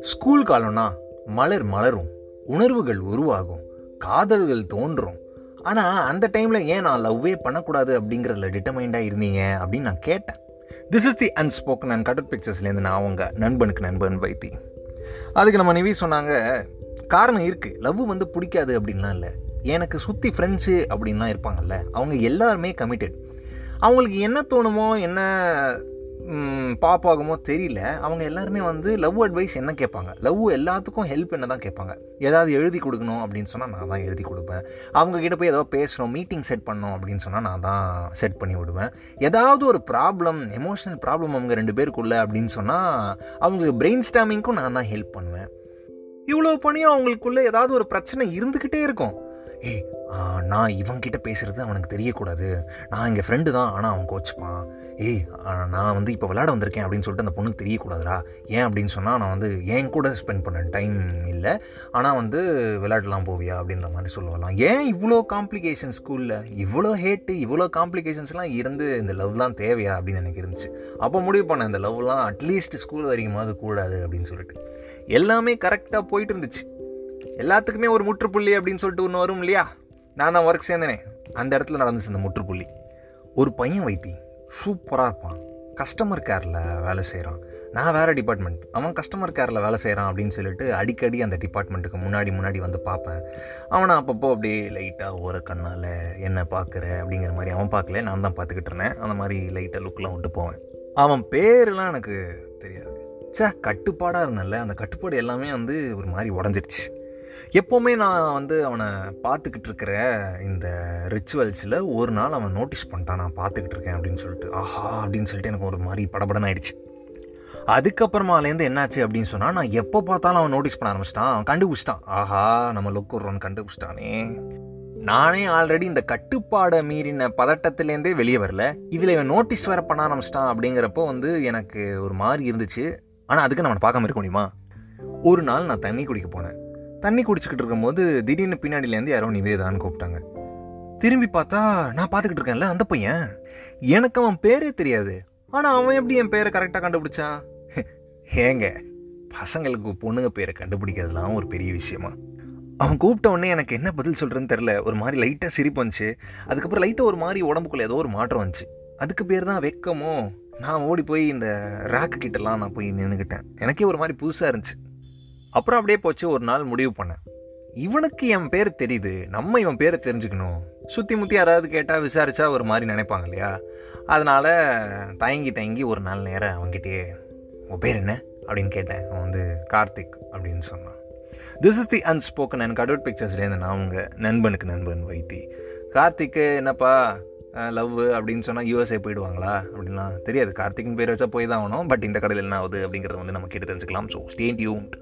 School காலம்னா மலர் மலரும் உணர்வுகள் உருவாகும் காதல்கள் தோன்றும். ஆனால் அந்த டைமில் ஏன் நான் லவ்வே பண்ணக்கூடாது அப்படிங்கிறதுல டிட்டர்மைண்டாக இருந்தீங்க அப்படின்னு நான் கேட்டேன். This is the unspoken and cutted பிக்சர்ஸ்லேருந்து நான் அவங்க நண்பனுக்கு நண்பன் வைத்தி. அதுக்கு நம்ம நிவி சொன்னாங்க காரணம் இருக்குது லவ் வந்து பிடிக்காது அப்படின்லாம் இல்லை. எனக்கு சுற்றி ஃப்ரெண்ட்ஸு அப்படின்லாம் இருப்பாங்கல்ல அவங்க எல்லாருமே கமிட்டட் அவங்களுக்கு என்ன தோணுமோ என்ன பாப்பாகுமோ தெரியல. அவங்க எல்லாருமே வந்து லவ் அட்வைஸ் என்ன கேட்பாங்க? லவ் எல்லாத்துக்கும் ஹெல்ப் என்ன தான் கேட்பாங்க? ஏதாவது எழுதி கொடுக்கணும் அப்படின்னு சொன்னால் நான் தான் எழுதி கொடுப்பேன். அவங்கக்கிட்ட போய் ஏதாவது பேசணும் மீட்டிங் செட் பண்ணணும் அப்படின்னு சொன்னால் நான் தான் செட் பண்ணி விடுவேன். ஏதாவது ஒரு ப்ராப்ளம் எமோஷனல் ப்ராப்ளம் அவங்க ரெண்டு பேருக்குள்ள அப்படின்னு சொன்னால் அவங்களுக்கு பிரெயின் ஸ்டாமிங்க்கும் நான் தான் ஹெல்ப் பண்ணுவேன். இவ்வளோ பண்ணியும் அவங்களுக்குள்ளே ஏதாவது ஒரு பிரச்சனை இருந்துக்கிட்டே இருக்கும். ஏய் நான் இவங்கிட்ட பேசுகிறது அவனுக்கு தெரியக்கூடாது. நான் எங்கள் ஃப்ரெண்டு தான் ஆனால் அவன் கோச்சுப்பான். ஏய் நான் வந்து இப்போ விளாட வந்திருக்கேன் அப்படின்னு சொல்லிட்டு அந்த பொண்ணுக்கு தெரியக்கூடாதுடா. ஏன் அப்படின்னு சொன்னால் நான் வந்து என் கூட ஸ்பெண்ட் பண்ண டைம் இல்லை. ஆனால் வந்து விளையாடலாம் போவியா அப்படின்ற மாதிரி சொல்லலாம் ஏன் இவ்வளோ காம்ப்ளிகேஷன் ஸ்கூலில் இவ்வளோ ஹேட்டு இவ்வளோ காம்ப்ளிகேஷன்ஸ்லாம் இருந்து இந்த லவ்லாம் தேவையா அப்படின்னு எனக்கு இருந்துச்சு. அப்போ முடிவு பண்ணேன் இந்த லவ்லாம் அட்லீஸ்ட் ஸ்கூல் வரைக்குமாவது கூடாது அப்படின்னு சொல்லிட்டு. எல்லாமே கரெக்டாக போயிட்டு இருந்துச்சு. எல்லாத்துக்குமே ஒரு முற்றுப்புள்ளி அப்படின்னு சொல்லிட்டு ஒன்று வரும் இல்லையா? நான் தான் ஒர்க் சேர்ந்தேனே. அந்த இடத்துல நடந்துச்சு அந்த முற்றுப்புள்ளி. ஒரு பையன் வைத்தி சூப்பராக இருப்பான். கஸ்டமர் கேரில் வேலை செய்கிறான் நான் வேறு டிபார்ட்மெண்ட் அவன் கஸ்டமர் கேரில் வேலை செய்கிறான் அப்படின்னு சொல்லிட்டு அடிக்கடி அந்த டிபார்ட்மெண்ட்டுக்கு முன்னாடி முன்னாடி வந்து பார்ப்பேன். அவனை அப்பப்போ அப்படியே லைட்டாக ஒரு கண்ணால் என்ன பார்க்குற? அப்படிங்கிற மாதிரி அவன் பார்க்கல. நான் தான் பார்த்துக்கிட்டு இருந்தேன். அந்த மாதிரி லைட்டாக லுக்கெலாம் விட்டு போவேன். அவன் பேரெலாம் எனக்கு தெரியாது. சே கட்டுப்பாடாக இருந்தேன்ல. அந்த கட்டுப்பாடு எல்லாமே வந்து ஒரு மாதிரி உடஞ்சிருச்சு. எப்போவுமே நான் வந்து அவனை பார்த்துக்கிட்டு இருக்கிற இந்த ரிச்சுவல்ஸில் ஒரு நாள் அவன் நோட்டீஸ் பண்ணிட்டான் நான் பார்த்துக்கிட்டு இருக்கேன் அப்படின்னு சொல்லிட்டு. ஆஹா! அப்படின்னு சொல்லிட்டு எனக்கு ஒரு மாதிரி படபடன்னு ஆயிடுச்சு. அதுக்கப்புறமாலேருந்து என்னாச்சு அப்படின்னு சொன்னால் நான் எப்போ பார்த்தாலும் அவன் நோட்டீஸ் பண்ண ஆரம்பிச்சிட்டான். அவன் கண்டுபிடிச்சிட்டான். ஆஹா! நம்ம லுக் விட்றோன்னு கண்டுபிடிச்சிட்டானே. நானே ஆல்ரெடி இந்த கட்டுப்பாடை மீறின பதட்டத்துலேருந்தே வெளியே வரல. இதில் இவன் நோட்டீஸ் வேறு பண்ண ஆரம்பிச்சிட்டான் அப்படிங்கிறப்போ வந்து எனக்கு ஒரு மாதிரி இருந்துச்சு. ஆனால் அதுக்கு நம்ம பார்க்காம இருக்க முடியுமா? ஒரு நாள் நான் தண்ணி குடிக்க போனேன். தண்ணி குடிச்சிக்கிட்டு இருக்கும்போது திடீர்னு பின்னாடியிலேருந்து யாரோ நிவேதான்னு கூப்பிட்டாங்க. திரும்பி பார்த்தா நான் பார்த்துக்கிட்டு இருக்கேன்ல அந்த பையன்? எனக்கு அவன் பேரே தெரியாது. ஆனால் அவன் எப்படி என் பேரை கரெக்டாக கண்டுபிடிச்சான்? ஏங்க பசங்களுக்கு பொண்ணுங்க பேரை கண்டுபிடிக்கிறதுலாம் ஒரு பெரிய விஷயமா? அவன் கூப்பிட்ட உடனே எனக்கு என்ன பதில் சொல்கிறேன்னு தெரில ஒரு மாதிரி லைட்டாக சிரிப்பு வந்துச்சு. அதுக்கப்புறம் லைட்டாக ஒரு மாதிரி உடம்புக்குள்ளே ஏதோ ஒரு மாற்றம் வந்துச்சு. அதுக்கு பேர் தான் வெக்கமோ? நான் ஓடி போய் இந்த ரேக்கு கிட்டலாம் நான் போய் நின்றுக்கிட்டேன் எனக்கே ஒரு மாதிரி புதுசாக இருந்துச்சு. அப்புறம் அப்படியே போச்சு ஒரு நாள் முடிவு பண்ணேன். இவனுக்கு என் பேர் தெரியுது நம்ம இவன் பேரை தெரிஞ்சுக்கணும். சுற்றி முற்றி யாராவது கேட்டால் விசாரித்தா ஒரு மாதிரி நினைப்பாங்க இல்லையா? அதனால் தயங்கி தயங்கி ஒரு நாள் நேரம் அவன்கிட்டே உன் பேர் என்ன? அப்படின்னு கேட்டேன். அவன் வந்து கார்த்திக் அப்படின்னு சொன்னான். This is the unspoken and cutout பிக்சர்ஸ்லேருந்து நான் அவங்க நண்பனுக்கு நண்பன் வைத்தி. கார்த்திக்கு என்னப்பா லவ் அப்படின்னு சொன்னால் யூஎஸ்ஏ போயிடுவாங்களா? அப்படின்லாம் தெரியாது. கார்த்திக்னு பேர் வச்சா போய் தான் ஆகணும். பட் இந்த கடையில் என்ன ஆகுது அப்படிங்கிறத வந்து நம்ம கேட்டு தெரிஞ்சுக்கலாம். So stand யூண்ட்